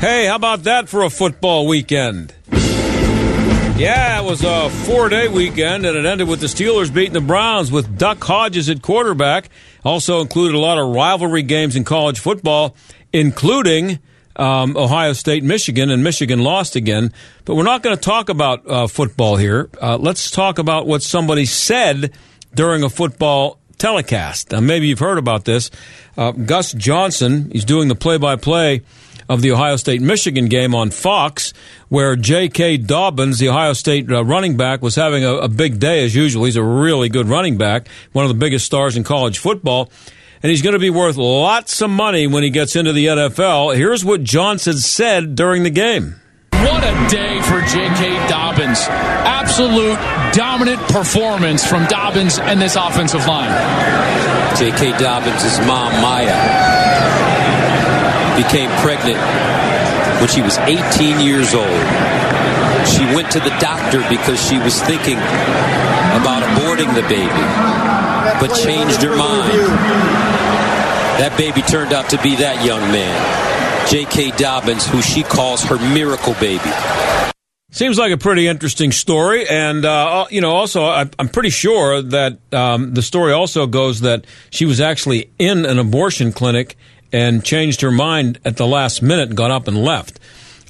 Hey, how about that for a football weekend? Yeah, it was a four day weekend, and it ended with the Steelers beating the Browns with Duck Hodges at quarterback. Also included a lot of rivalry games in college football, including um, Ohio State, Michigan, and Michigan lost again. But we're not going to talk about uh, football here. Uh, let's talk about what somebody said during a football telecast. Now, maybe you've heard about this. Uh, Gus Johnson, he's doing the play by play of the Ohio State Michigan game on Fox, where J.K. Dobbins, the Ohio State uh, running back, was having a, a big day as usual. He's a really good running back, one of the biggest stars in college football and he's going to be worth lots of money when he gets into the NFL. Here's what Johnson said during the game. What a day for J.K. Dobbins. Absolute dominant performance from Dobbins and this offensive line. J.K. Dobbins' mom, Maya, became pregnant when she was 18 years old. She went to the doctor because she was thinking about aborting the baby, but changed her mind. That baby turned out to be that young man, J.K. Dobbins, who she calls her miracle baby. Seems like a pretty interesting story, and uh, you know, also I, am pretty sure that um, the story also goes that she was actually in an abortion clinic and changed her mind at the last minute and got up and left.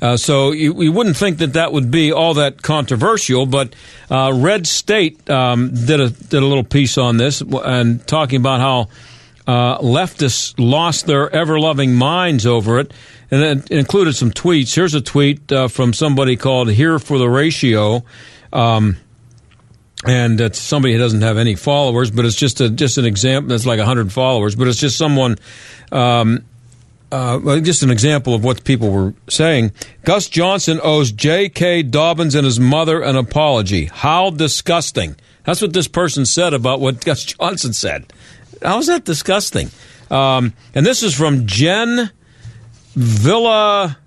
Uh, so you, you, wouldn't think that that would be all that controversial, but uh, Red State um, did a did a little piece on this and talking about how uh, leftists lost their ever loving minds over it. And it included some tweets. Here's a tweet uh, from somebody called Here for the Ratio. Um, and it's somebody who doesn't have any followers, but it's just a just an example. It's like hundred followers, but it's just someone, um, uh, just an example of what people were saying. Gus Johnson owes J.K. Dobbins and his mother an apology. How disgusting! That's what this person said about what Gus Johnson said. How's that disgusting? Um, and this is from Jen Villa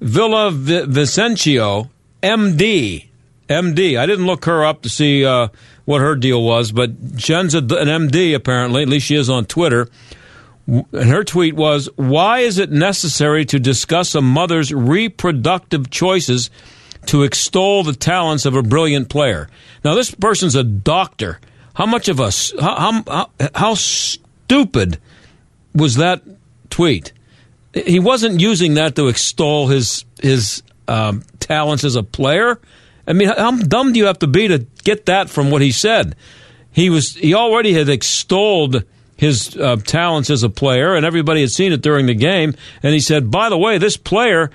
Villa Vicencio, MD. MD. I didn't look her up to see uh, what her deal was, but Jen's an MD apparently. At least she is on Twitter. And her tweet was, "Why is it necessary to discuss a mother's reproductive choices to extol the talents of a brilliant player?" Now, this person's a doctor. How much of us? How, how, how stupid was that tweet? He wasn't using that to extol his his um, talents as a player. I mean, how dumb do you have to be to get that from what he said? He was he already had extolled his uh, talents as a player, and everybody had seen it during the game. And he said, "By the way, this player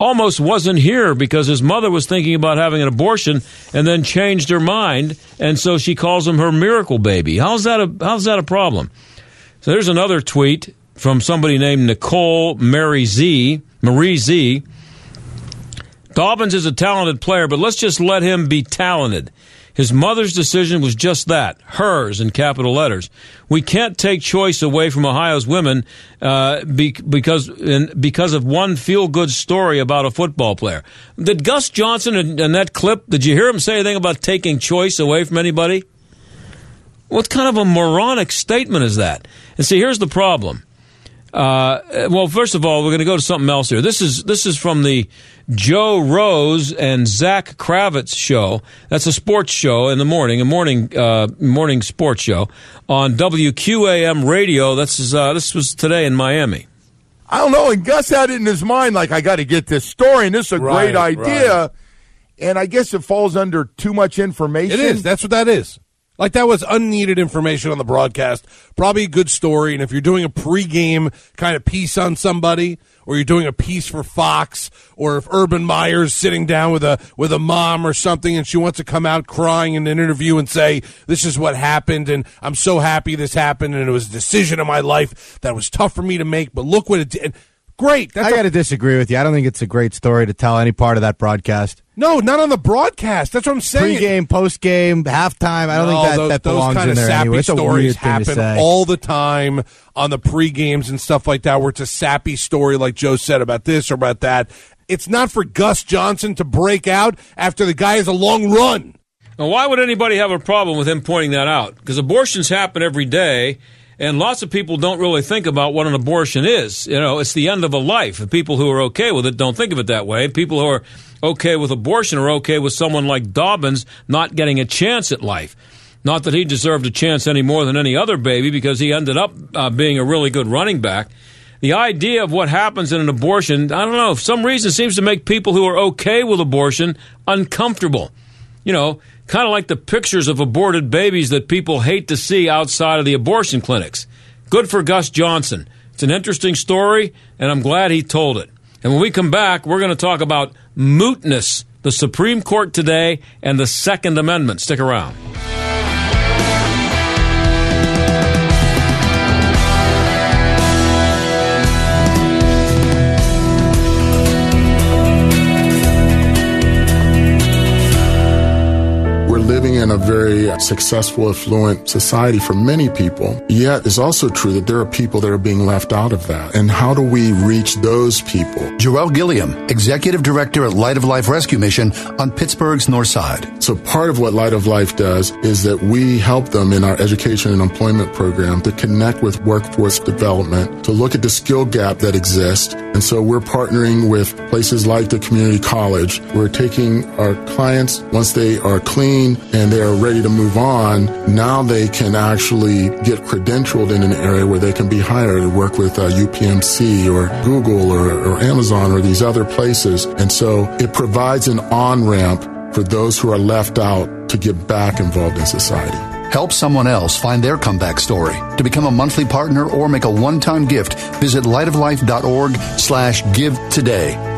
almost wasn't here because his mother was thinking about having an abortion and then changed her mind, and so she calls him her miracle baby. How's that a how's that a problem? So there's another tweet from somebody named Nicole Mary Z Marie Z. Dobbins is a talented player, but let's just let him be talented. His mother's decision was just that, hers in capital letters. We can't take choice away from Ohio's women uh, be, because in, because of one feel good story about a football player. Did Gus Johnson in, in that clip? Did you hear him say anything about taking choice away from anybody? What kind of a moronic statement is that? And see, here's the problem. Uh, well, first of all, we're going to go to something else here. This is this is from the Joe Rose and Zach Krantz show. That's a sports show in the morning, a morning uh, morning sports show on WQAM radio. That's uh, this was today in Miami. I don't know. And Gus had it in his mind, like I got to get this story, and this is a right, great idea. Right. And I guess it falls under too much information. It is. That's what that is. Like that was unneeded information on the broadcast. Probably a good story. And if you're doing a pregame kind of piece on somebody, or you're doing a piece for Fox, or if Urban Meyer's sitting down with a with a mom or something, and she wants to come out crying in an interview and say, "This is what happened, and I'm so happy this happened, and it was a decision of my life that was tough for me to make, but look what it did." Great. That's I got to disagree with you. I don't think it's a great story to tell any part of that broadcast. No, not on the broadcast. That's what I'm saying. Pre-game, post-game, halftime. I don't no, think that, those, that belongs those kind in there of sappy anyway. It's stories a weird happen all the time on the pre-games and stuff like that, where it's a sappy story, like Joe said about this or about that. It's not for Gus Johnson to break out after the guy has a long run. Now, why would anybody have a problem with him pointing that out? Because abortions happen every day and lots of people don't really think about what an abortion is. You know, it's the end of a life. People who are okay with it don't think of it that way. People who are okay with abortion are okay with someone like Dobbins not getting a chance at life. Not that he deserved a chance any more than any other baby because he ended up uh, being a really good running back. The idea of what happens in an abortion, I don't know, for some reason seems to make people who are okay with abortion uncomfortable. You know, kind of like the pictures of aborted babies that people hate to see outside of the abortion clinics. Good for Gus Johnson. It's an interesting story, and I'm glad he told it. And when we come back, we're going to talk about mootness, the Supreme Court today, and the Second Amendment. Stick around. In a very successful, affluent society for many people. Yet it's also true that there are people that are being left out of that. And how do we reach those people? Joel Gilliam, Executive Director at Light of Life Rescue Mission on Pittsburgh's North Side. So part of what Light of Life does is that we help them in our education and employment program to connect with workforce development, to look at the skill gap that exists. And so we're partnering with places like the community college. We're taking our clients once they are clean and they are ready to move on, now they can actually get credentialed in an area where they can be hired to work with uh, UPMC or Google or, or Amazon or these other places. And so it provides an on ramp for those who are left out to get back involved in society. Help someone else find their comeback story. To become a monthly partner or make a one-time gift, visit lightoflife.org slash give today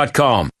Indeed.com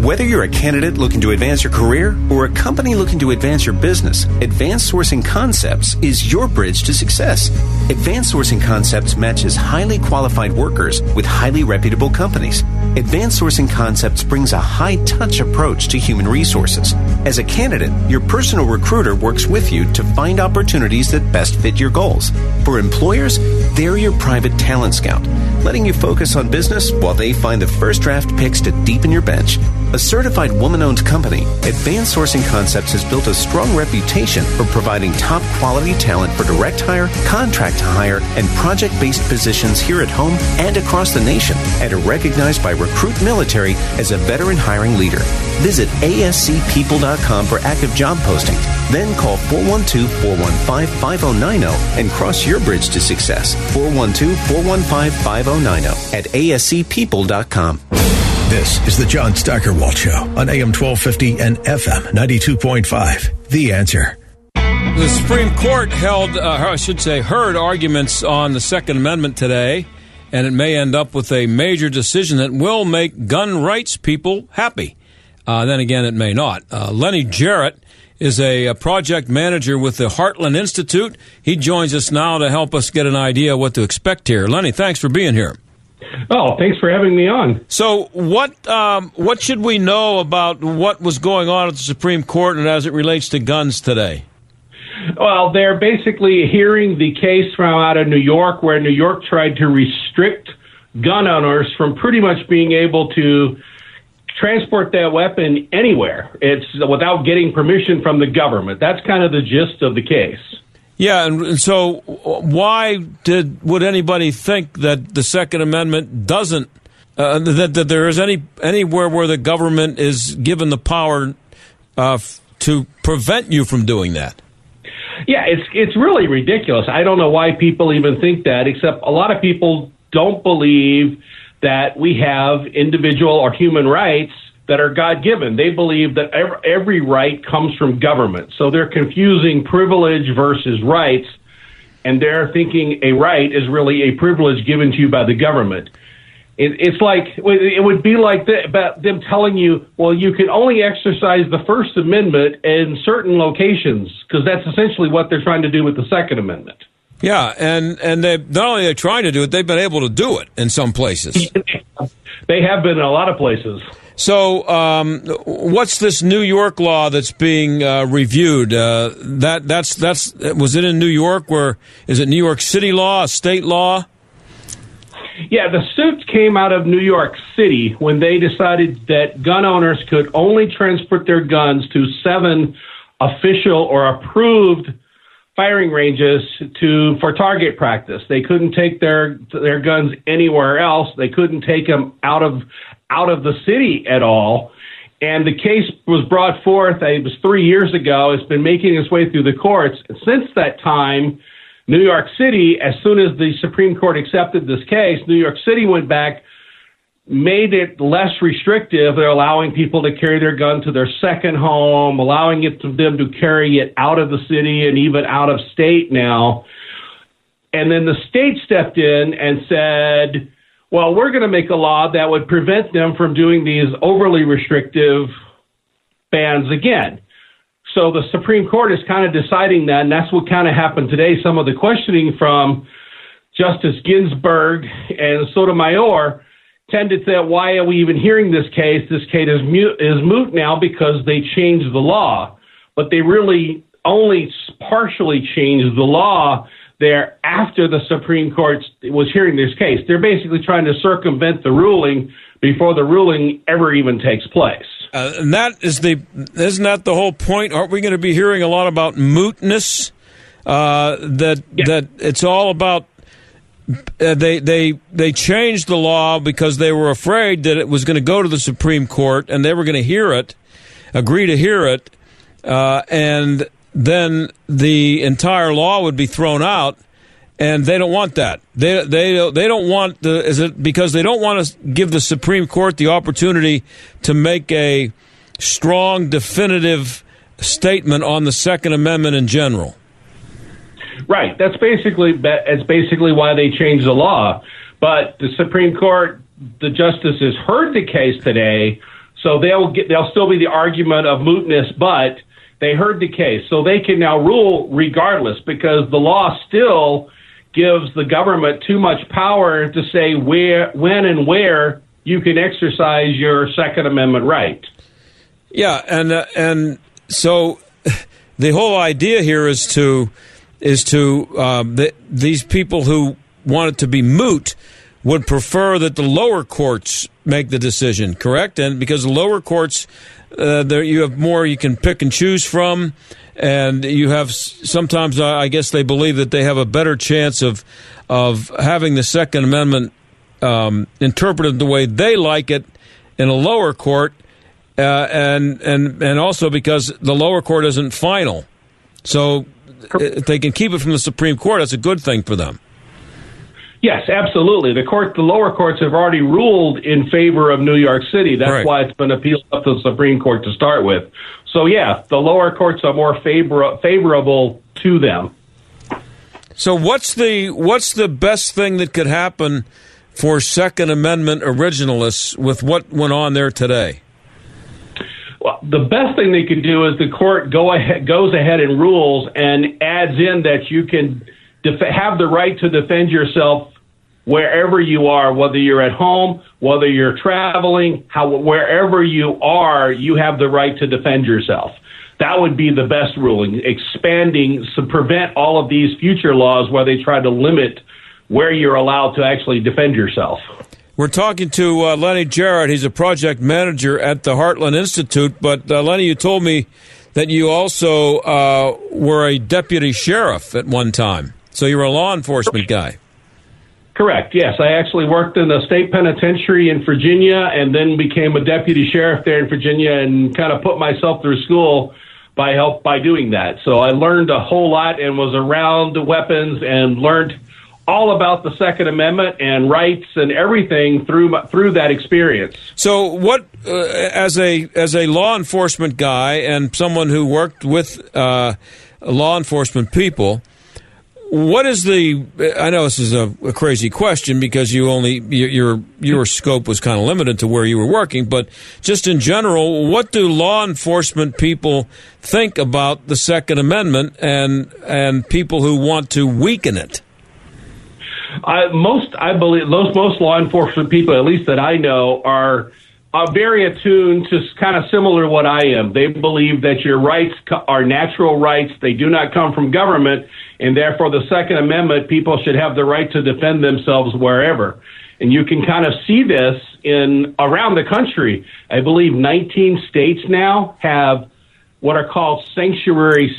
Whether you're a candidate looking to advance your career or a company looking to advance your business, Advanced Sourcing Concepts is your bridge to success. Advanced Sourcing Concepts matches highly qualified workers with highly reputable companies. Advanced Sourcing Concepts brings a high touch approach to human resources. As a candidate, your personal recruiter works with you to find opportunities that best fit your goals. For employers, they're your private talent scout, letting you focus on business while they find the first draft picks to deepen your bench. A certified woman owned company, Advanced Sourcing Concepts has built a strong reputation for providing top quality talent for direct hire, contract hire, and project based positions here at home and across the nation, and are recognized by Recruit Military as a veteran hiring leader. Visit ASCPeople.com for active job postings. Then call 412 415 5090 and cross your bridge to success. 412 415 5090 at ASCPeople.com. This is the John Steigerwald Show on AM 1250 and FM 92.5. The answer. The Supreme Court held, uh, I should say, heard arguments on the Second Amendment today, and it may end up with a major decision that will make gun rights people happy. Uh, then again, it may not. Uh, Lennie Jarratt is a, a, project manager with the Heartland Institute. He joins us now to help us get an idea what to expect here. Lennie, thanks for being here. Oh, thanks for having me on. So, what um, what should we know about what was going on at the Supreme Court and as it relates to guns today? Well, they're basically hearing the case from out of New York, where New York tried to restrict gun owners from pretty much being able to transport that weapon anywhere. It's without getting permission from the government. That's kind of the gist of the case. Yeah, and so why did would anybody think that the Second Amendment doesn't uh, that that there is any anywhere where the government is given the power uh, to prevent you from doing that? Yeah, it's it's really ridiculous. I don't know why people even think that, except a lot of people don't believe that we have individual or human rights that are God given. They believe that every right comes from government. So they're confusing privilege versus rights, and they're thinking a right is really a privilege given to you by the government. It, it's like it would be like about them telling you, well, you can only exercise the First Amendment in certain locations because that's essentially what they're trying to do with the Second Amendment. Yeah, and and they not only are trying to do it, they've been able to do it in some places. they have been in a lot of places. So, um, what's this New York law that's being uh, reviewed? Uh, that that's that's was it in New York? Where is it? New York City law, state law? Yeah, the suit came out of New York City when they decided that gun owners could only transport their guns to seven official or approved firing ranges to for target practice. They couldn't take their their guns anywhere else. They couldn't take them out of out of the city at all. And the case was brought forth, it was three years ago. It's been making its way through the courts. Since that time, New York City, as soon as the Supreme Court accepted this case, New York City went back, made it less restrictive. They're allowing people to carry their gun to their second home, allowing it to them to carry it out of the city and even out of state now. And then the state stepped in and said, well, we're going to make a law that would prevent them from doing these overly restrictive bans again. So the Supreme Court is kind of deciding that, and that's what kind of happened today. Some of the questioning from Justice Ginsburg and Sotomayor tended to say why are we even hearing this case? This case is mute, is moot now because they changed the law, but they really only partially changed the law there after the Supreme Court was hearing this case. They're basically trying to circumvent the ruling before the ruling ever even takes place. Uh, and that is the isn't that the whole point? Aren't we going to be hearing a lot about mootness? Uh, that yeah. that it's all about. Uh, they they they changed the law because they were afraid that it was going to go to the Supreme Court and they were going to hear it, agree to hear it, uh, and then the entire law would be thrown out, and they don't want that. They they they don't want the is it because they don't want to give the Supreme Court the opportunity to make a strong, definitive statement on the Second Amendment in general. Right. That's basically that's basically why they changed the law. But the Supreme Court, the justices heard the case today, So they'll get they'll still be the argument of mootness, but they heard the case, so they can now rule regardless because the law still gives the government too much power to say where, when, and where you can exercise your Second Amendment right. Yeah, and uh, and so the whole idea here is to is to um, the, these people who want it to be moot would prefer that the lower courts make the decision, correct? And because the lower courts, uh, there you have more you can pick and choose from, and you have sometimes uh, I guess they believe that they have a better chance of of having the Second Amendment um, interpreted the way they like it in a lower court, uh, and and and also because the lower court isn't final, so if they can keep it from the Supreme Court, that's a good thing for them. Yes, absolutely. The court, the lower courts have already ruled in favor of New York City. That's Right. why it's been appealed up to the Supreme Court to start with. So yeah, the lower courts are more favor- favorable to them. So what's the what's the best thing that could happen for Second Amendment originalists with what went on there today? Well, the best thing they can do is the court go ahead, goes ahead and rules and adds in that you can def- have the right to defend yourself wherever you are, whether you're at home, whether you're traveling, how, wherever you are, you have the right to defend yourself. That would be the best ruling, expanding to prevent all of these future laws where they try to limit where you're allowed to actually defend yourself. We're talking to uh, Lennie Jarratt. He's a project manager at the Heartland Institute. But uh, Lennie, you told me that you also uh, were a deputy sheriff at one time. So you're a law enforcement guy. Correct. Yes, I actually worked in the state penitentiary in Virginia, and then became a deputy sheriff there in Virginia, and kind of put myself through school by help by doing that. So I learned a whole lot and was around the weapons and learned all about the Second Amendment and rights and everything through my- through that experience. So, what uh, as a as a law enforcement guy and someone who worked with uh, law enforcement people, what is the? I know this is a, a crazy question because you only your your, your scope was kind of limited to where you were working, but just in general, what do law enforcement people think about the Second Amendment and and people who want to weaken it? I, most, I believe, most most law enforcement people, at least that I know, are are very attuned to kind of similar to what I am. They believe that your rights are natural rights; they do not come from government, and therefore the Second Amendment, people should have the right to defend themselves wherever. And you can kind of see this in around the country. I believe 19 states now have what are called sanctuary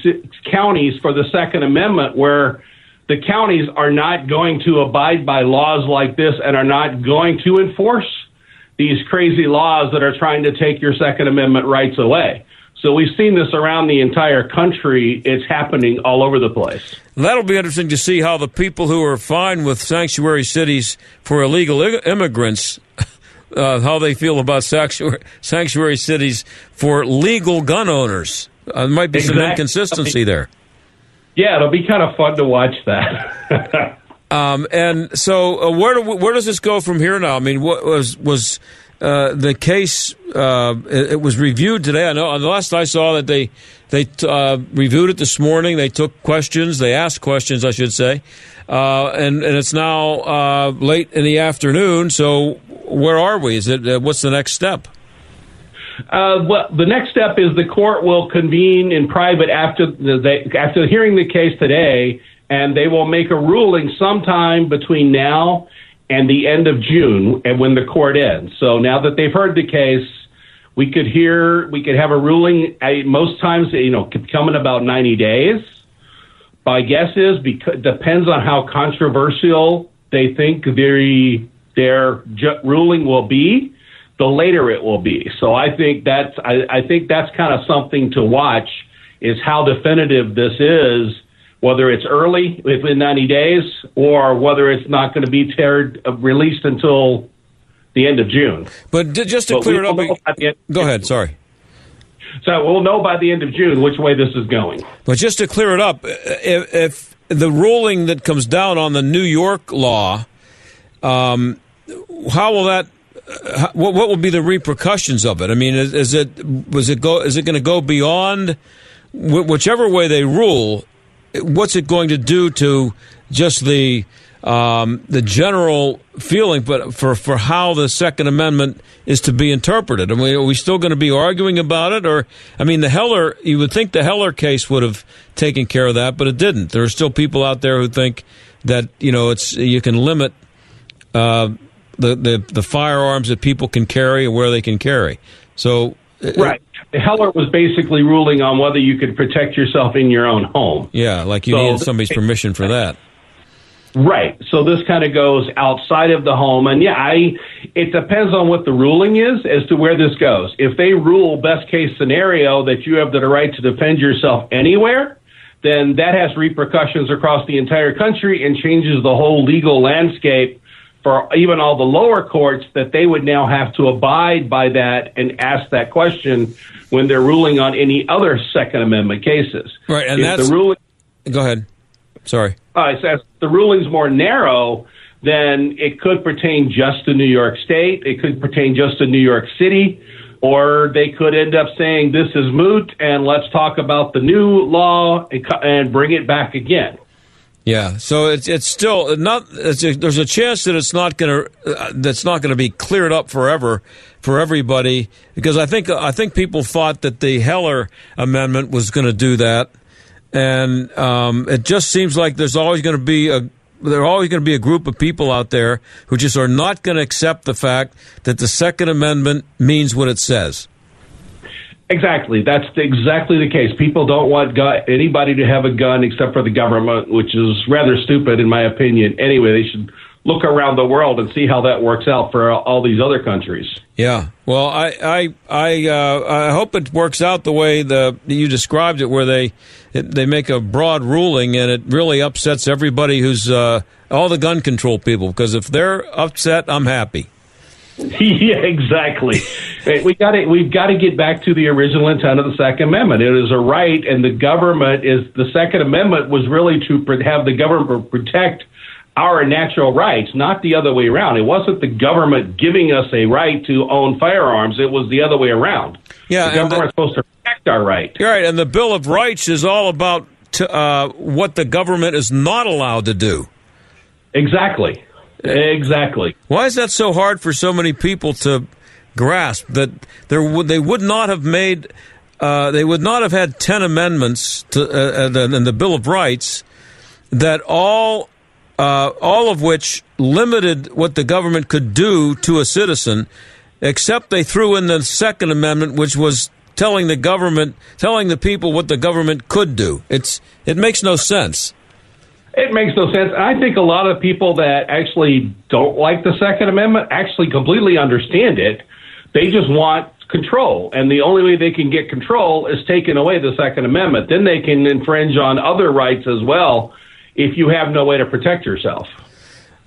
counties for the Second Amendment, where the counties are not going to abide by laws like this and are not going to enforce these crazy laws that are trying to take your Second Amendment rights away. So we've seen this around the entire country. It's happening all over the place. That'll be interesting to see how the people who are fine with sanctuary cities for illegal I- immigrants, uh, how they feel about sanctuary, sanctuary cities for legal gun owners. Uh, there might be some inconsistency there. Yeah, it'll be kind of fun to watch that. Um, and so, uh, where do where does this go from here now? I mean, what was was uh, the case? Uh, it, was reviewed today. I know. The last I saw that they they uh, reviewed it this morning. They took questions. They asked questions, I should say. Uh, and and it's now uh, late in the afternoon. So where are we? Is it uh, what's the next step? Uh, well, the next step is the court will convene in private after the, after hearing the case today, and they will make a ruling sometime between now and the end of June, and when the court ends. So now that they've heard the case, we could hear, we could have a ruling. uh, Most times, you know, could come in about ninety days. My guess is because depends on how controversial they think their their ju- ruling will be the later it will be. So I think that's I, I think that's kind of something to watch is how definitive this is, whether it's early within 90 days or whether it's not going to be teared, uh, released until the end of June. But d- just to But clear it up, will know by the end- go ahead. Sorry. So we'll know by the end of June which way this is going. But just to clear it up, if, if the ruling that comes down on the New York law, um, how will that uh, what what will be the repercussions of it? I mean, is, is it was it go is it going to go beyond whichever way they rule? What's it going to do to just the um, the general feeling, but for, for how the Second Amendment is to be interpreted. I mean, are we still going to be arguing about it? Or, I mean, the Heller, you would think the Heller case would have taken care of that, but it didn't. There are still people out there who think that, you know, it's, you can limit, uh, the, the, the firearms that people can carry and where they can carry. So, right. Heller was basically ruling on whether you could protect yourself in your own home. Yeah, like you So- needed somebody's permission for that. Right. So this kind of goes outside of the home, and yeah, I. It depends on what the ruling is as to where this goes. If they rule best case scenario that you have the right to defend yourself anywhere, then that has repercussions across the entire country and changes the whole legal landscape for even all the lower courts that they would now have to abide by that and ask that question when they're ruling on any other Second Amendment cases. Right, and If that's the ruling. Go ahead. Sorry. Uh, it says the ruling's more narrow, then it could pertain just to New York State. It could pertain just to New York City, or they could end up saying this is moot and let's talk about the new law and, and bring it back again. Yeah, so it's it's still not. It's a, there's a chance that it's not going to uh, that's not going to be cleared up forever for everybody because I think I think people thought that the Heller amendment was going to do that, and um, it just seems like there's always going to be a there are always going to be a group of people out there who just are not going to accept the fact that the Second Amendment means what it says. Exactly. That's exactly the case. People don't want gu- anybody to have a gun except for the government, which is rather stupid in my opinion. Anyway, they should look around the world and see how that works out for all, all these other countries. Yeah. Well, I I I, uh, I hope it works out the way the you described it, where they they make a broad ruling and it really upsets everybody who's uh, all the gun control people. Because if they're upset, I'm happy. yeah, exactly. We got to we've got to get back to the original intent of the Second Amendment. It is a right, and the government is the Second Amendment was really to have the government protect our natural rights, not the other way around. It wasn't the government giving us a right to own firearms. It was the other way around. Yeah, the and the- government's supposed to protect our right. You're right, and the Bill of Rights is all about t- uh, what the government is not allowed to do. Exactly. Exactly. Why is that so hard for so many people to grasp that there they would not have made uh, they would not have had ten amendments to uh, uh, in the Bill of Rights that all uh, all of which limited what the government could do to a citizen, except they threw in the Second Amendment, which was telling the government telling the people what the government could do. It's it makes no sense. It makes no sense. I think a lot of people that actually don't like the Second Amendment actually completely understand it. They just want control, and the only way they can get control is taking away the Second Amendment. Then they can infringe on other rights as well if you have no way to protect yourself.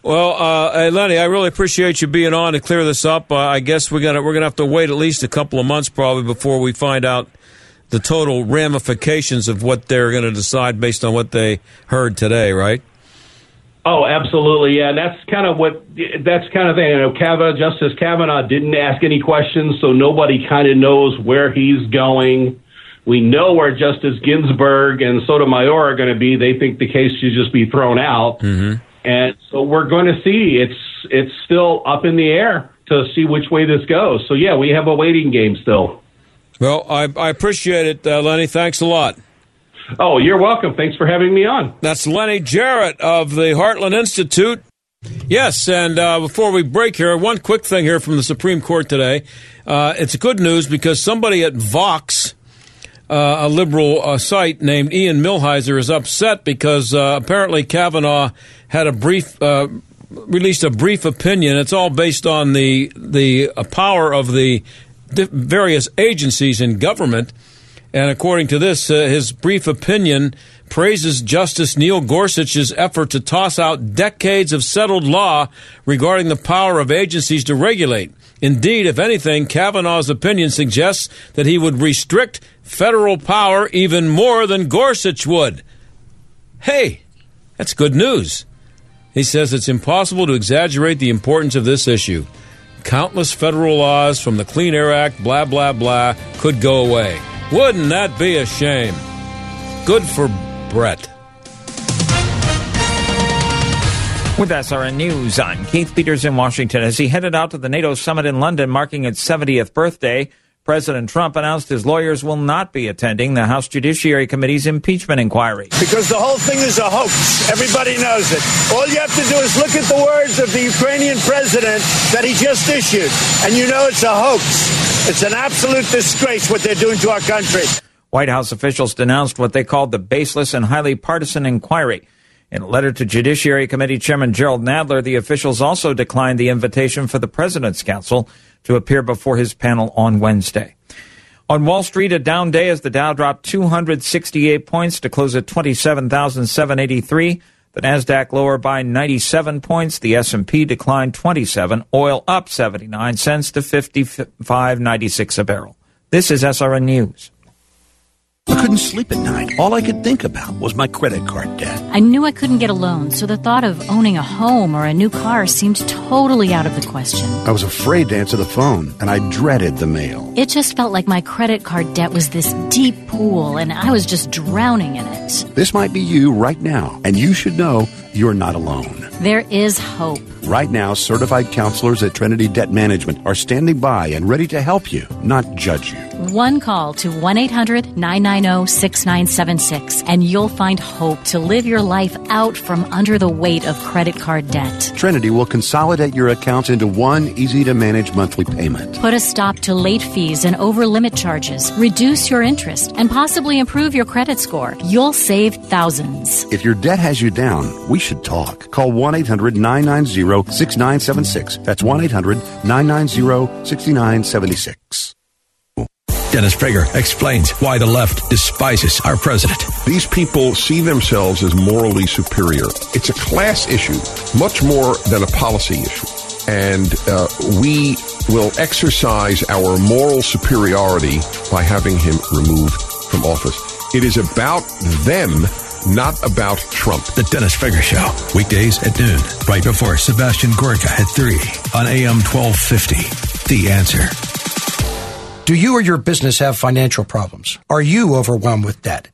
Well, uh, Lennie, I really appreciate you being on to clear this up. Uh, I guess we're gonna we're gonna have to wait at least a couple of months probably before we find out the total ramifications of what they're going to decide based on what they heard today, right? Oh, absolutely, yeah. And that's kind of what that's kind of thing. You know, Kavanaugh, Justice Kavanaugh didn't ask any questions, so nobody kind of knows where he's going. We know where Justice Ginsburg and Sotomayor are going to be. They think the case should just be thrown out, Mm-hmm. and so we're going to see. It's it's still up in the air to see which way this goes. So yeah, we have a waiting game still. Well, I, I appreciate it, uh, Lennie. Thanks a lot. Oh, you're welcome. Thanks for having me on. That's Lennie Jarratt of the Heartland Institute. Yes, and uh, before we break here, one quick thing here from the Supreme Court today. Uh, it's good news because somebody at Vox, uh, a liberal uh, site named Ian Millhiser, is upset because uh, apparently Kavanaugh had a brief. Uh, Released a brief opinion. It's all based on the the power of the various agencies in government. And according to this, uh, his brief opinion praises Justice Neil Gorsuch's effort to toss out decades of settled law regarding the power of agencies to regulate. Indeed, if anything, Kavanaugh's opinion suggests that he would restrict federal power even more than Gorsuch would. Hey, that's good news. He says it's impossible to exaggerate the importance of this issue. Countless federal laws from the Clean Air Act, blah, blah, blah, could go away. Wouldn't that be a shame? Good for Brett. With SRN News, I'm Keith Peters in Washington. As he headed out to the NATO summit in London marking its 70th birthday, President Trump announced his lawyers will not be attending the House Judiciary Committee's impeachment inquiry. Because the whole thing is a hoax. Everybody knows it. All you have to do is look at the words of the Ukrainian president that he just issued, and you know it's a hoax. It's an absolute disgrace what they're doing to our country. White House officials denounced what they called the baseless and highly partisan inquiry. In a letter to Judiciary Committee Chairman Gerald Nadler, the officials also declined the invitation for the President's Counsel to appear before his panel on Wednesday. On Wall Street, a down day as the Dow dropped 268 points to close at 27,783. The Nasdaq lower by 97 points. The S&P declined 27. Oil up 79 cents to 55.96 a barrel. This is SRN News. I couldn't sleep at night. All I could think about was my credit card debt. I knew I couldn't get a loan, so the thought of owning a home or a new car seemed totally out of the question. I was afraid to answer the phone, and I dreaded the mail. It just felt like my credit card debt was this deep pool, and I was just drowning in it. This might be you right now, and you should know you're not alone. There is hope. Right now, certified counselors at Trinity Debt Management are standing by and ready to help you, not judge you. One call to 1 800 990 6976, and you'll find hope to live your life out from under the weight of credit card debt. Trinity will consolidate your accounts into one easy to manage monthly payment. Put a stop to late fees and over limit charges, reduce your interest, and possibly improve your credit score. You'll save thousands. If your debt has you down, we should talk. Call 1 800 990 6976. That's 1 800 990 6976. Dennis Prager explains why the left despises our president. These people see themselves as morally superior. It's a class issue, much more than a policy issue. And uh, we will exercise our moral superiority by having him removed from office. It is about them not about Trump. The Dennis Prager Show, weekdays at noon, right before Sebastian Gorka at 3 on AM 1250. The answer. Do you or your business have financial problems? Are you overwhelmed with debt?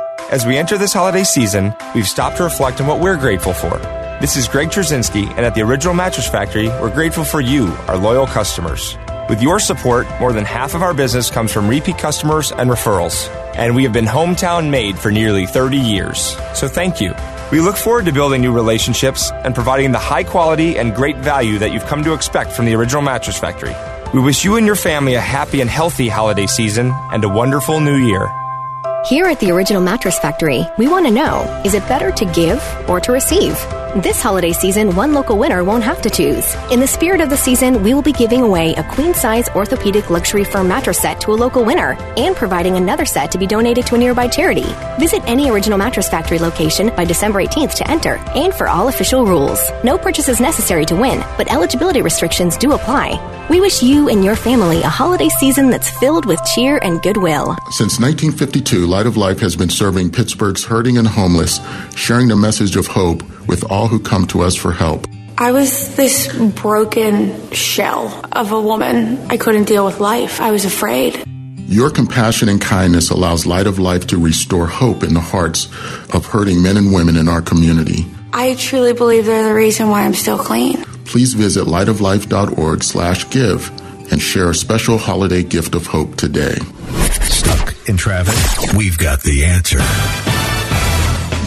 As we enter this holiday season, we've stopped to reflect on what we're grateful for. This is Greg Trzynski, and at the Original Mattress Factory, we're grateful for you, our loyal customers. With your support, more than half of our business comes from repeat customers and referrals, and we have been hometown made for nearly 30 years. So thank you. We look forward to building new relationships and providing the high quality and great value that you've come to expect from the Original Mattress Factory. We wish you and your family a happy and healthy holiday season and a wonderful new year. Here at the Original Mattress Factory, we want to know is it better to give or to receive? This holiday season, one local winner won't have to choose. In the spirit of the season, we will be giving away a queen size orthopedic luxury firm mattress set to a local winner and providing another set to be donated to a nearby charity. Visit any Original Mattress Factory location by December 18th to enter and for all official rules. No purchase is necessary to win, but eligibility restrictions do apply. We wish you and your family a holiday season that's filled with cheer and goodwill. Since 1952, Light of Life has been serving Pittsburgh's hurting and homeless, sharing the message of hope with all who come to us for help. I was this broken shell of a woman. I couldn't deal with life. I was afraid. Your compassion and kindness allows Light of Life to restore hope in the hearts of hurting men and women in our community. I truly believe they're the reason why I'm still clean. Please visit lightoflife.org slash give and share a special holiday gift of hope today. Stuck in traffic? We've got the answer.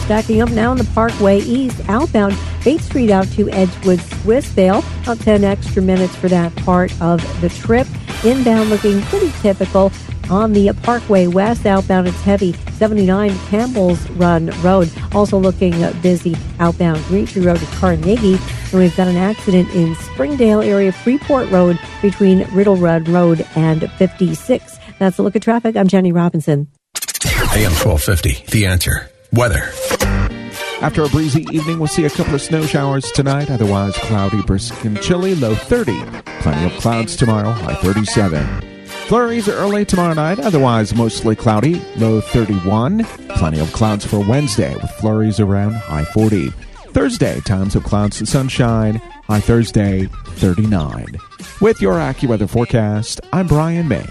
Stacking up now on the Parkway East, outbound 8th Street out to Edgewood Swissvale. About 10 extra minutes for that part of the trip. Inbound looking pretty typical. On the Parkway West, outbound it's heavy. 79 Campbell's Run Road. Also looking busy outbound Greentree Road to Carnegie. And we've got an accident in Springdale area, Freeport Road between Riddle Run Road and 56. That's a look at traffic. I'm Jenny Robinson. AM 1250, The Answer. Weather. After a breezy evening, we'll see a couple of snow showers tonight. Otherwise, cloudy, brisk, and chilly. Low 30. Plenty of clouds tomorrow. High 37. Flurries early tomorrow night. Otherwise, mostly cloudy. Low 31. Plenty of clouds for Wednesday with flurries around high 40. Thursday, times of clouds to sunshine. High Thursday, 39. With your AccuWeather forecast, I'm Brian May.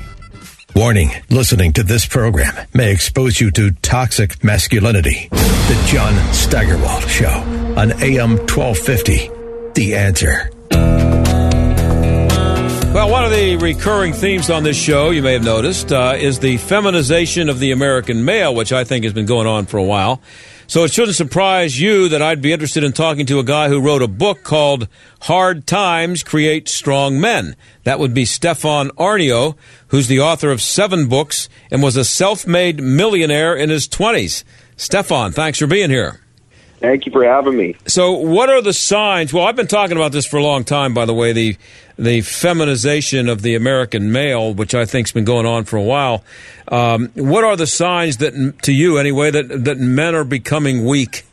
Warning listening to this program may expose you to toxic masculinity. The John Steigerwald Show on AM 1250. The answer. Well, one of the recurring themes on this show, you may have noticed, uh, is the feminization of the American male, which I think has been going on for a while. So it shouldn't surprise you that I'd be interested in talking to a guy who wrote a book called Hard Times Create Strong Men. That would be Stefan Aarnio, who's the author of seven books and was a self made millionaire in his 20s. Stefan, thanks for being here. Thank you for having me. So, what are the signs? Well, I've been talking about this for a long time, by the way, the the feminization of the American male, which I think's been going on for a while. Um, what are the signs that, to you anyway, that that men are becoming weak?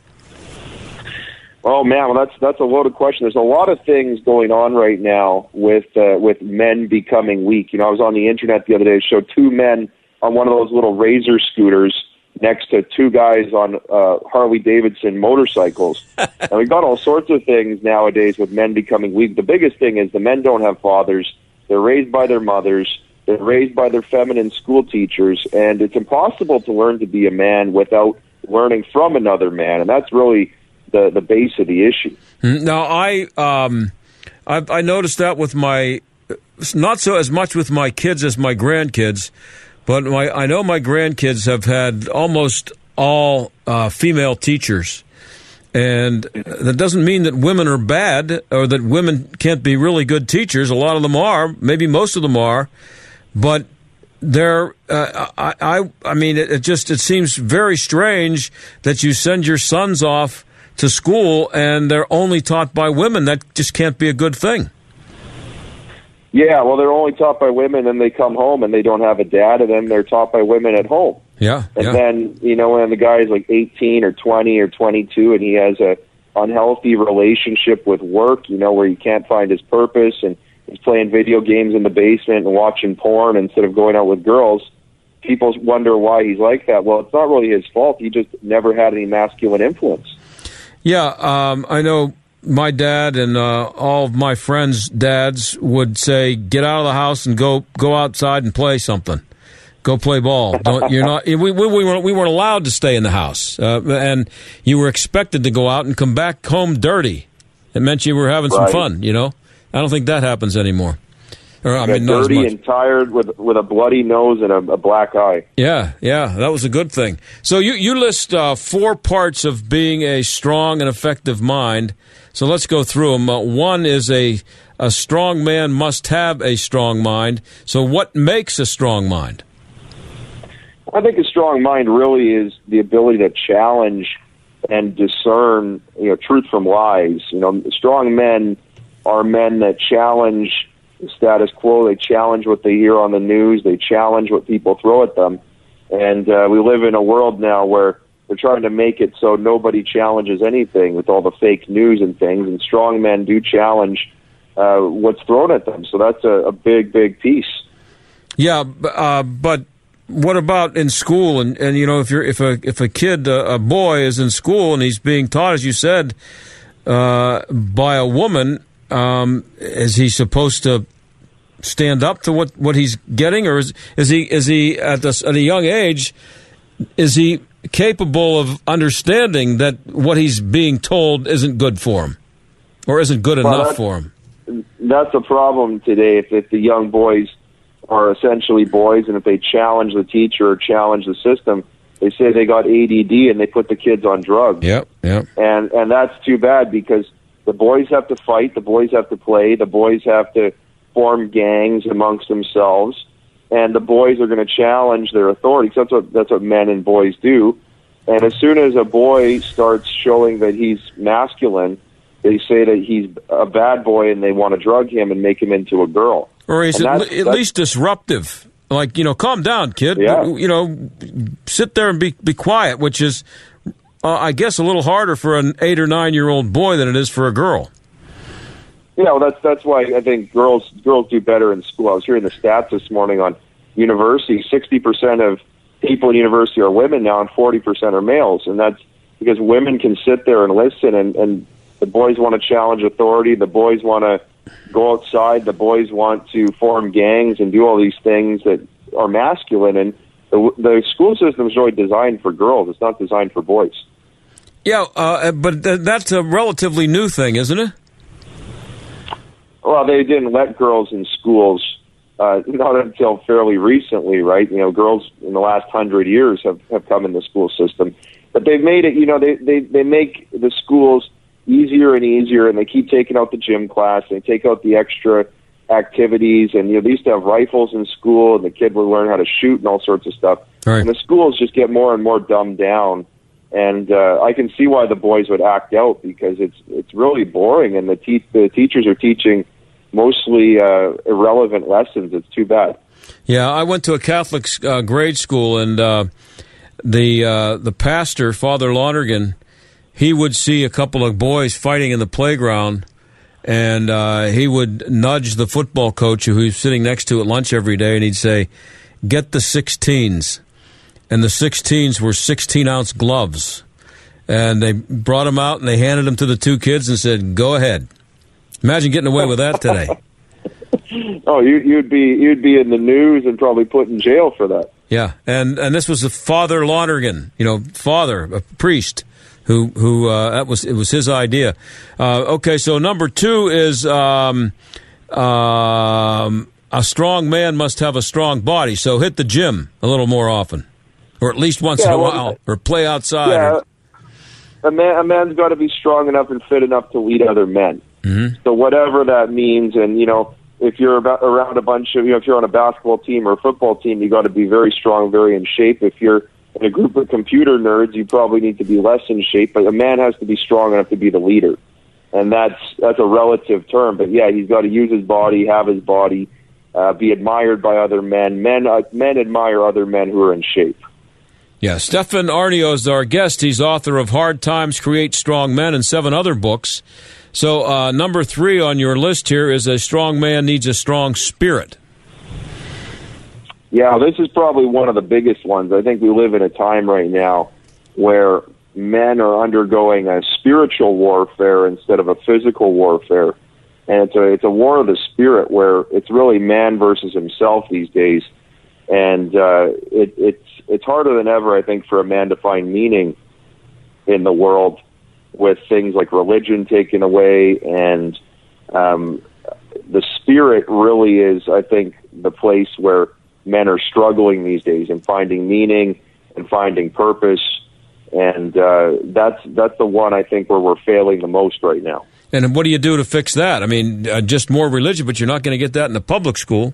Oh man, well that's that's a loaded question. There's a lot of things going on right now with uh, with men becoming weak. You know, I was on the internet the other day. It showed two men on one of those little razor scooters next to two guys on uh, Harley Davidson motorcycles. and we've got all sorts of things nowadays with men becoming weak. The biggest thing is the men don't have fathers. They're raised by their mothers. They're raised by their feminine school teachers. And it's impossible to learn to be a man without learning from another man. And that's really the, the base of the issue. Now, I, um, I, I noticed that with my, not so as much with my kids as my grandkids. But my, I know my grandkids have had almost all uh, female teachers. And that doesn't mean that women are bad or that women can't be really good teachers. A lot of them are, maybe most of them are, but they're. Uh, I, I, I mean, it, it just it seems very strange that you send your sons off to school and they're only taught by women. That just can't be a good thing. Yeah, well, they're only taught by women, and they come home and they don't have a dad, and then they're taught by women at home. Yeah, and yeah. then you know when the guy is like 18 or 20 or 22, and he has a unhealthy relationship with work, you know, where he can't find his purpose, and he's playing video games in the basement and watching porn instead of going out with girls. People wonder why he's like that. Well, it's not really his fault. He just never had any masculine influence. Yeah, um, I know my dad and uh, all of my friends' dads would say, "Get out of the house and go go outside and play something. Go play ball. Don't, you're not. We, we, we weren't we weren't allowed to stay in the house, uh, and you were expected to go out and come back home dirty. It meant you were having some fun. You know, I don't think that happens anymore. Or I mean, dirty and tired with with a bloody nose and a, a black eye. Yeah, yeah, that was a good thing. So you you list uh, four parts of being a strong and effective mind. So let's go through them. Uh, one is a a strong man must have a strong mind. So what makes a strong mind? I think a strong mind really is the ability to challenge and discern, you know, truth from lies. You know, strong men are men that challenge the status quo. They challenge what they hear on the news. They challenge what people throw at them. And uh, we live in a world now where they're trying to make it so nobody challenges anything with all the fake news and things. And strong men do challenge uh, what's thrown at them. So that's a, a big, big piece. Yeah, uh, but what about in school? And, and you know, if you're if a if a kid uh, a boy is in school and he's being taught, as you said, uh, by a woman, um, is he supposed to stand up to what, what he's getting, or is is he is he at this at a young age? Is he capable of understanding that what he's being told isn't good for him, or isn't good Well, enough for him? that's a problem today if, if the young boys are essentially boys and if they challenge the teacher or challenge the system they say they got ADD and they put the kids on drugs Yep, yep. and and that's too bad because the boys have to fight the boys have to play the boys have to form gangs amongst themselves and the boys are going to challenge their authority 'cause that's what that's what men and boys do and as soon as a boy starts showing that he's masculine they say that he's a bad boy and they want to drug him and make him into a girl. Or it that's- at least disruptive Like, you know, calm down, kid. Yeah. You know, sit there and be be quiet, which is, uh, I guess, a little harder for an eight or nine year old boy than it is for a girl. Yeah, well, that's that's why I think girls girls do better in school. I was hearing the stats this morning on university. Sixty percent of people in university are women now, and forty percent are males, and that's because women can sit there and listen, and and the boys want to challenge authority. The boys want to go outside. The boys want to form gangs and do all these things that are masculine. And the, the school system is really designed for girls. It's not designed for boys. Yeah, uh, but th- that's a relatively new thing, isn't it? Well, they didn't let girls in schools uh, not until fairly recently, right? You know, girls in the last hundred years have, have come in the school system, but they've made it. You know, they they they make the schools easier and easier, and they keep taking out the gym class. They take out the extra activities, and you know, they used to have rifles in school, and the kid would learn how to shoot and all sorts of stuff. Right. And the schools just get more and more dumbed down. And uh, I can see why the boys would act out because it's it's really boring, and the te- the teachers are teaching mostly uh, irrelevant lessons. It's too bad. Yeah, I went to a Catholic uh, grade school, and uh, the uh, the pastor, Father Lonergan, he would see a couple of boys fighting in the playground, and uh, he would nudge the football coach who he was sitting next to at lunch every day, and he'd say, "Get the 16s," and the 16s were 16 ounce gloves, and they brought them out and they handed them to the two kids and said, "Go ahead." Imagine getting away with that today. Oh, you, you'd be you'd be in the news and probably put in jail for that. Yeah, and and this was a Father Lonergan, you know, father, a priest, who who uh, that was it was his idea. Uh, okay, so number two is um, um, a strong man must have a strong body. So hit the gym a little more often, or at least once Yeah, in a well, while, or play outside. Yeah, a man a man's got to be strong enough and fit enough to lead other men. Mm-hmm. So whatever that means, and you know, if you're about, around a bunch of, you know, if you're on a basketball team or a football team, you got to be very strong, very in shape. If you're in a group of computer nerds, you probably need to be less in shape. But a man has to be strong enough to be the leader, and that's that's a relative term. But yeah, he's got to use his body, have his body, uh, be admired by other men. Men uh, men admire other men who are in shape. Yeah, Stefan Aarnio is our guest. He's author of Hard Times Create Strong Men and seven other books. So, uh, number three on your list here is a strong man needs a strong spirit. Yeah, this is probably one of the biggest ones. I think we live in a time right now where men are undergoing a spiritual warfare instead of a physical warfare. And it's a it's a war of the spirit where it's really man versus himself these days. And uh, it, it's it's harder than ever, I think, for a man to find meaning in the world with things like religion taken away and um, the spirit really is, I think, the place where men are struggling these days and finding meaning and finding purpose, and uh, that's that's the one I think where we're failing the most right now. And what do you do to fix that? I mean, uh, just more religion, but you're not going to get that in the public school.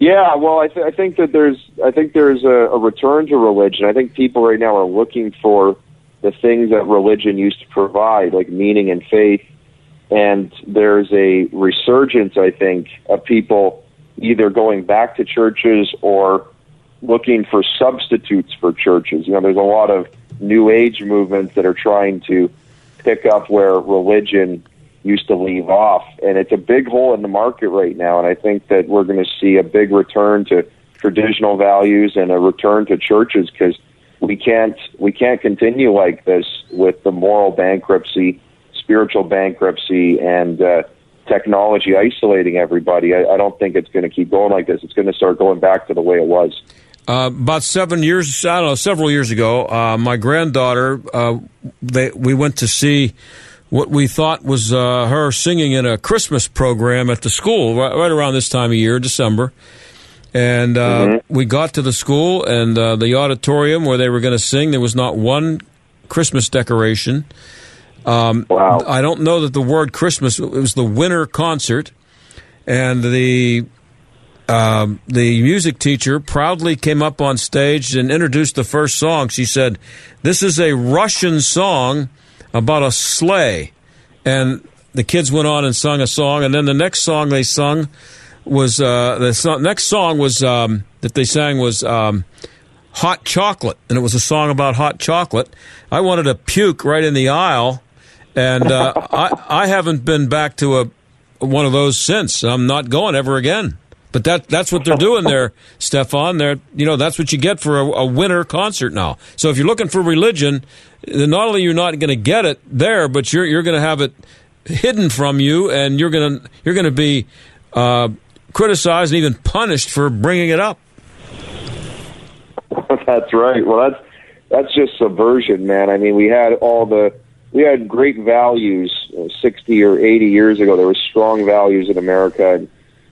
Yeah, well, I, th- I think that there's I think there's a, a return to religion. I think people right now are looking for the things that religion used to provide, like meaning and faith. And there's a resurgence, I think, of people either going back to churches or looking for substitutes for churches. You know, there's a lot of new age movements that are trying to pick up where religion used to leave off. And it's a big hole in the market right now. And I think that we're going to see a big return to traditional values and a return to churches because we can't we can't continue like this with the moral bankruptcy, spiritual bankruptcy, and uh, technology isolating everybody. I, I don't think it's going to keep going like this. It's going to start going back to the way it was. Uh, about seven years, I don't know, several years ago, uh, my granddaughter, uh, they, we went to see what we thought was uh, her singing in a Christmas program at the school right, right around this time of year, December. And uh, Mm-hmm. we got to the school and uh, the auditorium where they were going to sing. There was not one Christmas decoration. Um, wow. I don't know that the word Christmas, it was the winter concert. And the um, the music teacher proudly came up on stage and introduced the first song. She said, This is a Russian song about a sleigh. And the kids went on and sung a song. And then the next song they sung was uh, the so- next song was um, that they sang was um, "Hot Chocolate," and it was a song about hot chocolate. I wanted to puke right in the aisle, and uh, I I haven't been back to a one of those since. I'm not going ever again. But that that's what they're doing there, Stefan. They're you know that's what you get for a, a winter concert now. So if you're looking for religion, then not only you're not going to get it there, but you're you're going to have it hidden from you, and you're going to you're going to be uh, criticized and even punished for bringing it up. that's right. Well, that's that's just subversion, man. I mean, we had all the we had great values uh, 60 or 80 years ago. There were strong values in America. And,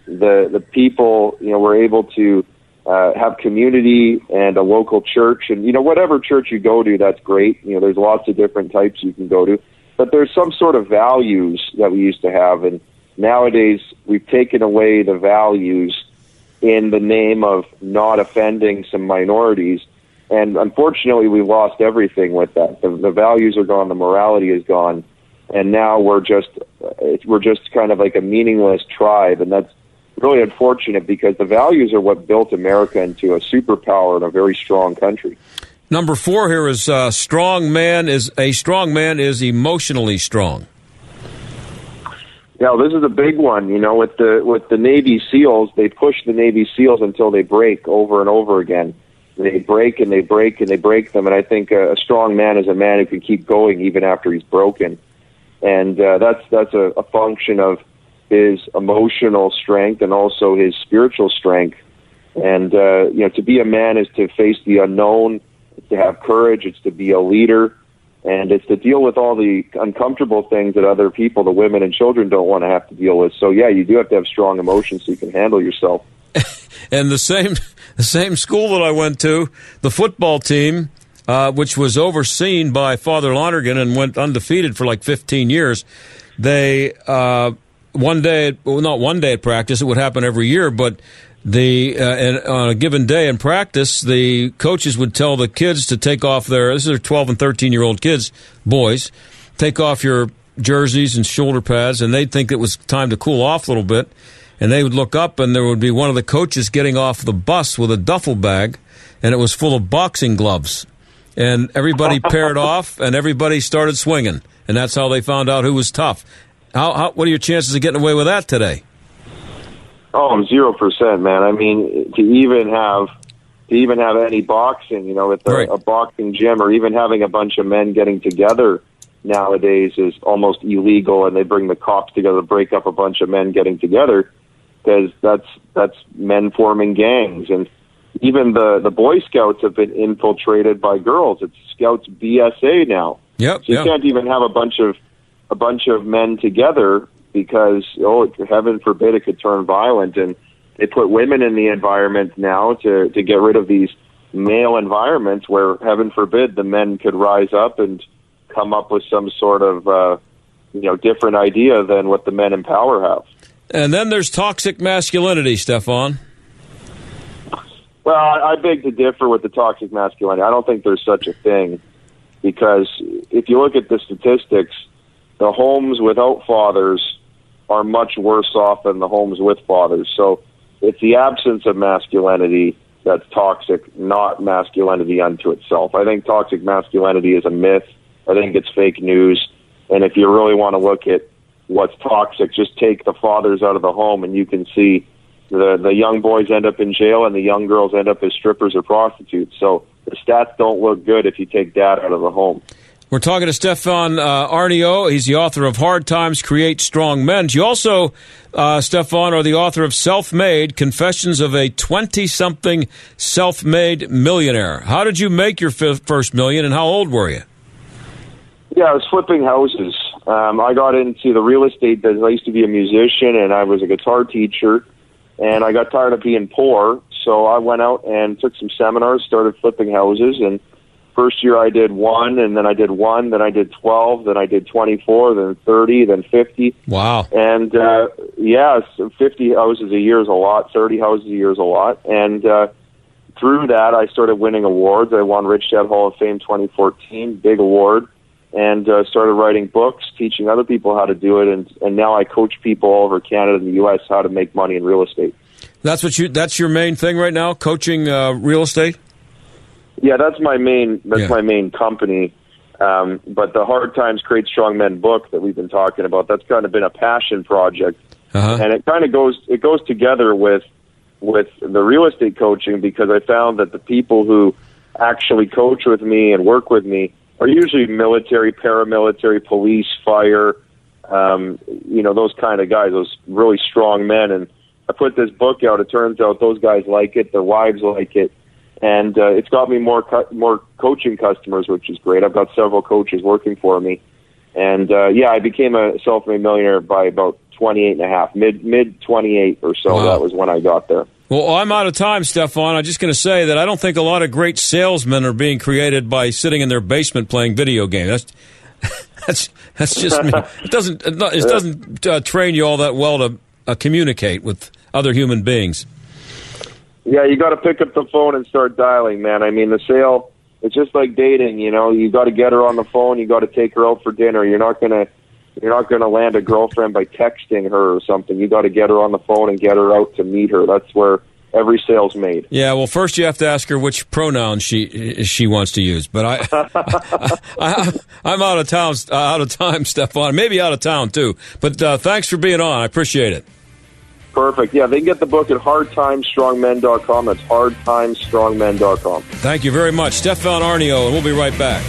the the people you know were able to uh, have community and a local church. And you know whatever church you go to that's great. You know there's lots of different types you can go to. But there's some sort of values that we used to have. And nowadays we've taken away the values in the name of not offending some minorities. And unfortunately we've lost everything with that. The, the values are gone. The morality is gone. And now we're just we're just kind of like a meaningless tribe. And that's really unfortunate because the values are what built America into a superpower and a very strong country. Number four here is uh, strong man is a strong man is emotionally strong. Now this is a big one. You know, with the with the Navy SEALs, they push the Navy SEALs until they break over and over again. They break and they break and they break them. And I think a, a strong man is a man who can keep going even after he's broken. And uh, that's that's a, a function of his emotional strength and also his spiritual strength. And uh, you know, to be a man is to face the unknown. It's to have courage. It's to be a leader, and it's to deal with all the uncomfortable things that other people, the women and children, don't want to have to deal with. So yeah, you do have to have strong emotions so you can handle yourself. and the same, the same school that I went to, the football team. Uh, which was overseen by Father Lonergan and went undefeated for like 15 years. They uh, one day, well, not one day at practice, it would happen every year, but the uh, and on a given day in practice, the coaches would tell the kids to take off their this is 12 and 13 year old kids, boys, take off your jerseys and shoulder pads, and they'd think it was time to cool off a little bit, and they would look up, and there would be one of the coaches getting off the bus with a duffel bag, and it was full of boxing gloves, and everybody paired off, and everybody started swinging, and that's how they found out who was tough. How, how, what are your chances of getting away with that today? Oh, zero percent, man. I mean, to even have to even have any boxing, you know, with a, right. a boxing gym, or even having a bunch of men getting together nowadays is almost illegal, and they bring the cops together to break up a bunch of men getting together because that's that's men forming gangs, and even the the Boy Scouts have been infiltrated by girls. It's Scouts BSA now. Yep. So you yep. can't even have a bunch of a bunch of men together because oh heaven forbid it could turn violent. And they put women in the environment now to to get rid of these male environments where heaven forbid the men could rise up and come up with some sort of uh you know different idea than what the men in power have. And then there's toxic masculinity stefan. Well I, I beg to differ with the toxic masculinity. I don't think there's such a thing because if you look at the statistics the homes without fathers are much worse off than the homes with fathers. So it's the absence of masculinity that's toxic, not masculinity unto itself. I think toxic masculinity is a myth. I think it's fake news. And if you really want to look at what's toxic, just take the fathers out of the home and you can see the the young boys end up in jail and the young girls end up as strippers or prostitutes. So the stats don't look good if you take dad out of the home. We're talking to Stefan uh, Aarnio. He's the author of Hard Times Create Strong Men. You also, uh, Stefan, are the author of Self Made Confessions of a 20 something Self Made Millionaire. How did you make your f- first million and how old were you? Yeah, I was flipping houses. Um, I got into the real estate business. I used to be a musician and I was a guitar teacher, and I got tired of being poor. So I went out and took some seminars, started flipping houses, and first year I did one, and then I did one, then I did 12, then I did 24, then 30, then 50. Wow. And, uh, yeah, 50 houses a year is a lot, 30 houses a year is a lot. And, uh, through that, I started winning awards. I won Rich Dad Hall of Fame 2014, big award. and uh, started writing books, teaching other people how to do it, and and now I coach people all over Canada and the U.S. how to make money in real estate. That's what you. That's your main thing right now, coaching uh, real estate. Yeah, that's my main. That's Yeah. my main company. Um, but the Hard Times Create Strong Men book that we've been talking about, that's kind of been a passion project, Uh-huh. and it kind of goes it goes together with with the real estate coaching because I found that the people who actually coach with me and work with me are usually military, paramilitary, police, fire, um, you know, those kind of guys, those really strong men. And I put this book out. It turns out those guys like it, their wives like it, and uh, it's got me more cu- more coaching customers, which is great. I've got several coaches working for me, and uh, yeah, I became a self-made millionaire by about 28 and a half, mid mid 28 or so. That was when I got there. Well, I'm out of time, Stefan. I'm just going to say that I don't think a lot of great salesmen are being created by sitting in their basement playing video games. That's that's that's just me. It doesn't it doesn't uh, train you all that well to uh, communicate with other human beings. Yeah, you got to pick up the phone and start dialing, man. I mean, the sale, it's just like dating, you know. You got to get her on the phone, you got to take her out for dinner. You're not going to you're not going to land a girlfriend by texting her or something. You got to get her on the phone and get her out to meet her. That's where every sale's made. Yeah, well, first you have to ask her which pronoun she she wants to use. But I, I I'm out of town, uh, out of time, Stefan. Maybe out of town too. But uh, thanks for being on. I appreciate it. Perfect. Yeah, they can get the book at hardtimestrongmen.com. That's hardtimestrongmen.com. Thank you very much, Stefan Aarnio, and we'll be right back.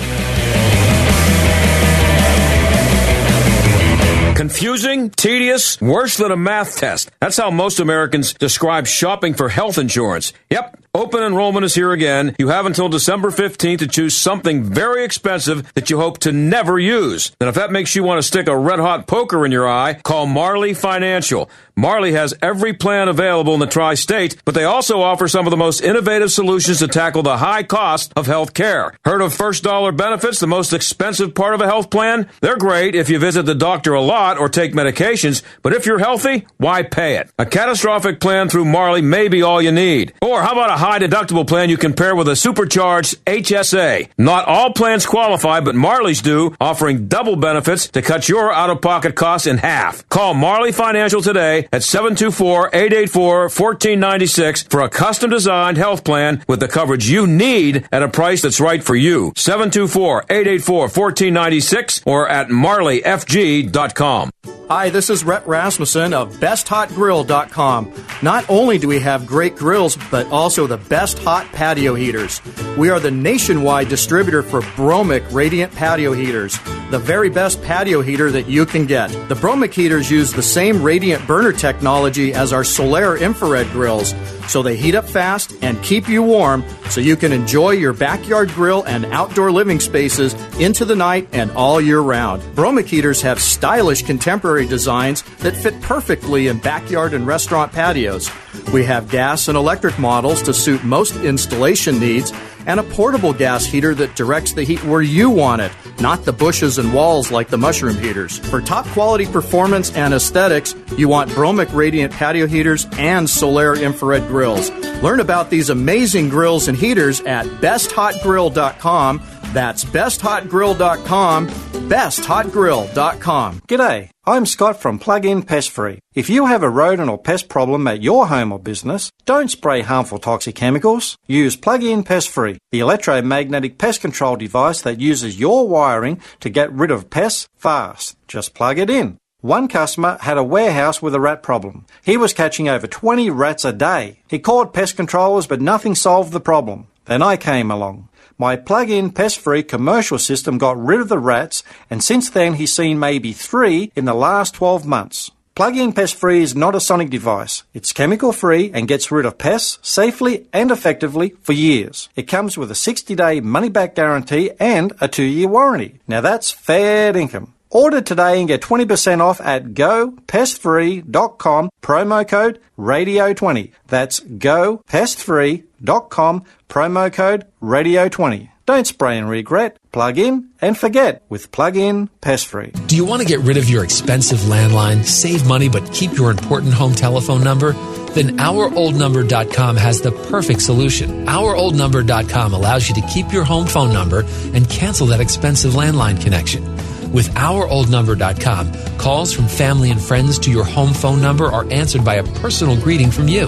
Confusing, tedious, worse than a math test. That's how most Americans describe shopping for health insurance. Yep. Open enrollment is here again. You have until December 15th to choose something very expensive that you hope to never use. And if that makes you want to stick a red hot poker in your eye, call Marley Financial. Marley has every plan available in the tri state, but they also offer some of the most innovative solutions to tackle the high cost of health care. Heard of first dollar benefits, the most expensive part of a health plan? They're great if you visit the doctor a lot or take medications, but if you're healthy, why pay it? A catastrophic plan through Marley may be all you need. Or how about a high deductible plan you can pair with a supercharged HSA? Not all plans qualify, but Marley's do, offering double benefits to cut your out of pocket costs in half. Call Marley Financial today at 724-884-1496 for a custom designed health plan with the coverage you need at a price that's right for you. 724-884-1496 or at marleyfg.com. Hi, this is Rhett Rasmussen of BestHotGrill.com. Not only do we have great grills, but also the best hot patio heaters. We are the nationwide distributor for Bromic Radiant Patio Heaters, the very best patio heater that you can get. The Bromic heaters use the same radiant burner technology as our Solaire infrared grills, so they heat up fast and keep you warm so you can enjoy your backyard grill and outdoor living spaces into the night and all year round. Bromic heaters have stylish contemporary designs that fit perfectly in backyard and restaurant patios. We have gas and electric models to suit most installation needs and a portable gas heater that directs the heat where you want it, not the bushes and walls like the mushroom heaters. For top quality performance and aesthetics, you want Bromic Radiant patio heaters and Solaire infrared grills. Learn about these amazing grills and heaters at besthotgrill.com. That's besthotgrill.com, besthotgrill.com. G'day, I'm Scott from Plug-in Pest Free. If you have a rodent or pest problem at your home or business, don't spray harmful toxic chemicals. Use Plug-in Pest Free, the electromagnetic pest control device that uses your wiring to get rid of pests fast. Just plug it in. One customer had a warehouse with a rat problem. He was catching over 20 rats a day. He called pest controllers, but nothing solved the problem. Then I came along. My plug-in pest-free commercial system got rid of the rats, and since then he's seen maybe three in the last 12 months. Plug-in pest-free is not a sonic device. It's chemical-free and gets rid of pests safely and effectively for years. It comes with a 60-day money-back guarantee and a two-year warranty. Now that's fair income. Order today and get 20% off at gopestfree.com, promo code radio20. That's gopestfree.com, promo code radio20. Don't spray and regret. Plug in and forget with Plug In Pest Free. Do you want to get rid of your expensive landline, save money, but keep your important home telephone number? then OurOldNumber.com has the perfect solution. OurOldNumber.com allows you to keep your home phone number and cancel that expensive landline connection. With OurOldNumber.com, calls from family and friends to your home phone number are answered by a personal greeting from you.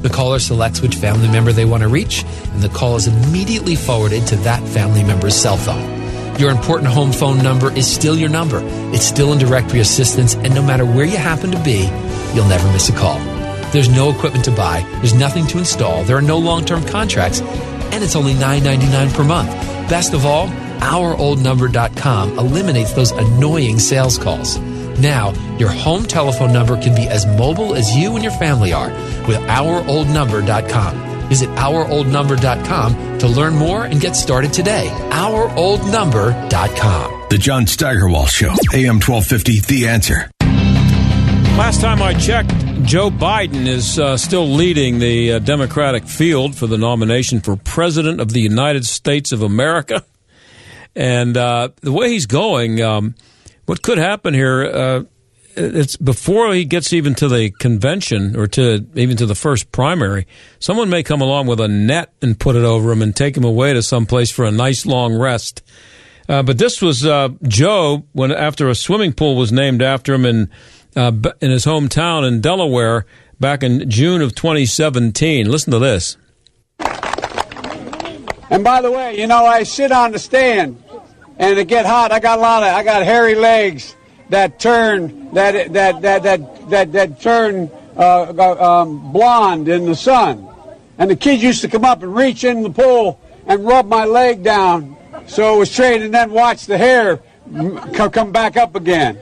The caller selects which family member they want to reach, and the call is immediately forwarded to that family member's cell phone. Your important home phone number is still your number. It's still in directory assistance, and no matter where you happen to be, you'll never miss a call. There's no equipment to buy, there's nothing to install, there are no long term contracts, and it's only $9.99 per month. Best of all, OurOldNumber.com eliminates those annoying sales calls. Now, your home telephone number can be as mobile as you and your family are with OurOldNumber.com. Visit OurOldNumber.com to learn more and get started today. OurOldNumber.com. The John Steigerwald Show, AM 1250, The Answer. Last time I checked, Joe Biden is uh, still leading the uh, Democratic field for the nomination for President of the United States of America. And uh, the way he's going, um, what could happen here? Uh, it's before he gets even to the convention or to even to the first primary. Someone may come along with a net and put it over him and take him away to some place for a nice long rest. Uh, but this was uh, Joe when after a swimming pool was named after him in uh, in his hometown in Delaware back in June of 2017. Listen to this. And by the way, you know I sit on the stand, and it get hot. I got a lot of I got hairy legs that turn that that that that that, that turn uh, um, blonde in the sun. And the kids used to come up and reach in the pool and rub my leg down so it was straight, and then watch the hair come back up again.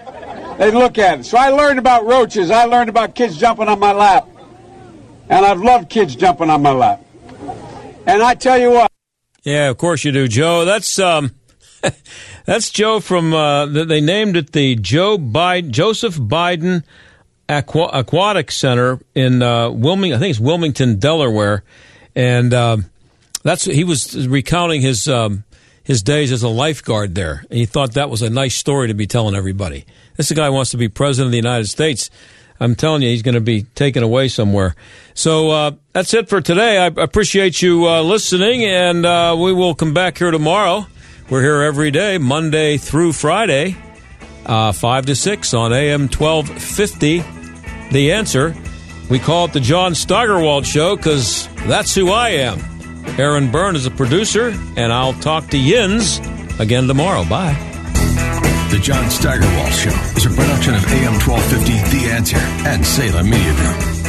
They look at it. So I learned about roaches. I learned about kids jumping on my lap, and I've loved kids jumping on my lap. And I tell you what. Yeah, of course you do, Joe. That's um, That's Joe from. Uh, they named it the Joe Biden, Joseph Biden Aqu- Aquatic Center in uh, Wilmington. I think it's Wilmington, Delaware, and uh, that's he was recounting his um, his days as a lifeguard there. And he thought that was a nice story to be telling everybody. This guy wants to be president of the United States. I'm telling you, he's going to be taken away somewhere. So uh, that's it for today. I appreciate you uh, listening, and uh, we will come back here tomorrow. We're here every day, Monday through Friday, uh, 5 to 6 on AM 1250. The answer. We call it the John Steigerwald Show because that's who I am. Aaron Byrne is a producer, and I'll talk to Yins again tomorrow. Bye. The John Steigerwald Show is a production of AM 1250 The Answer and Salem Media Group.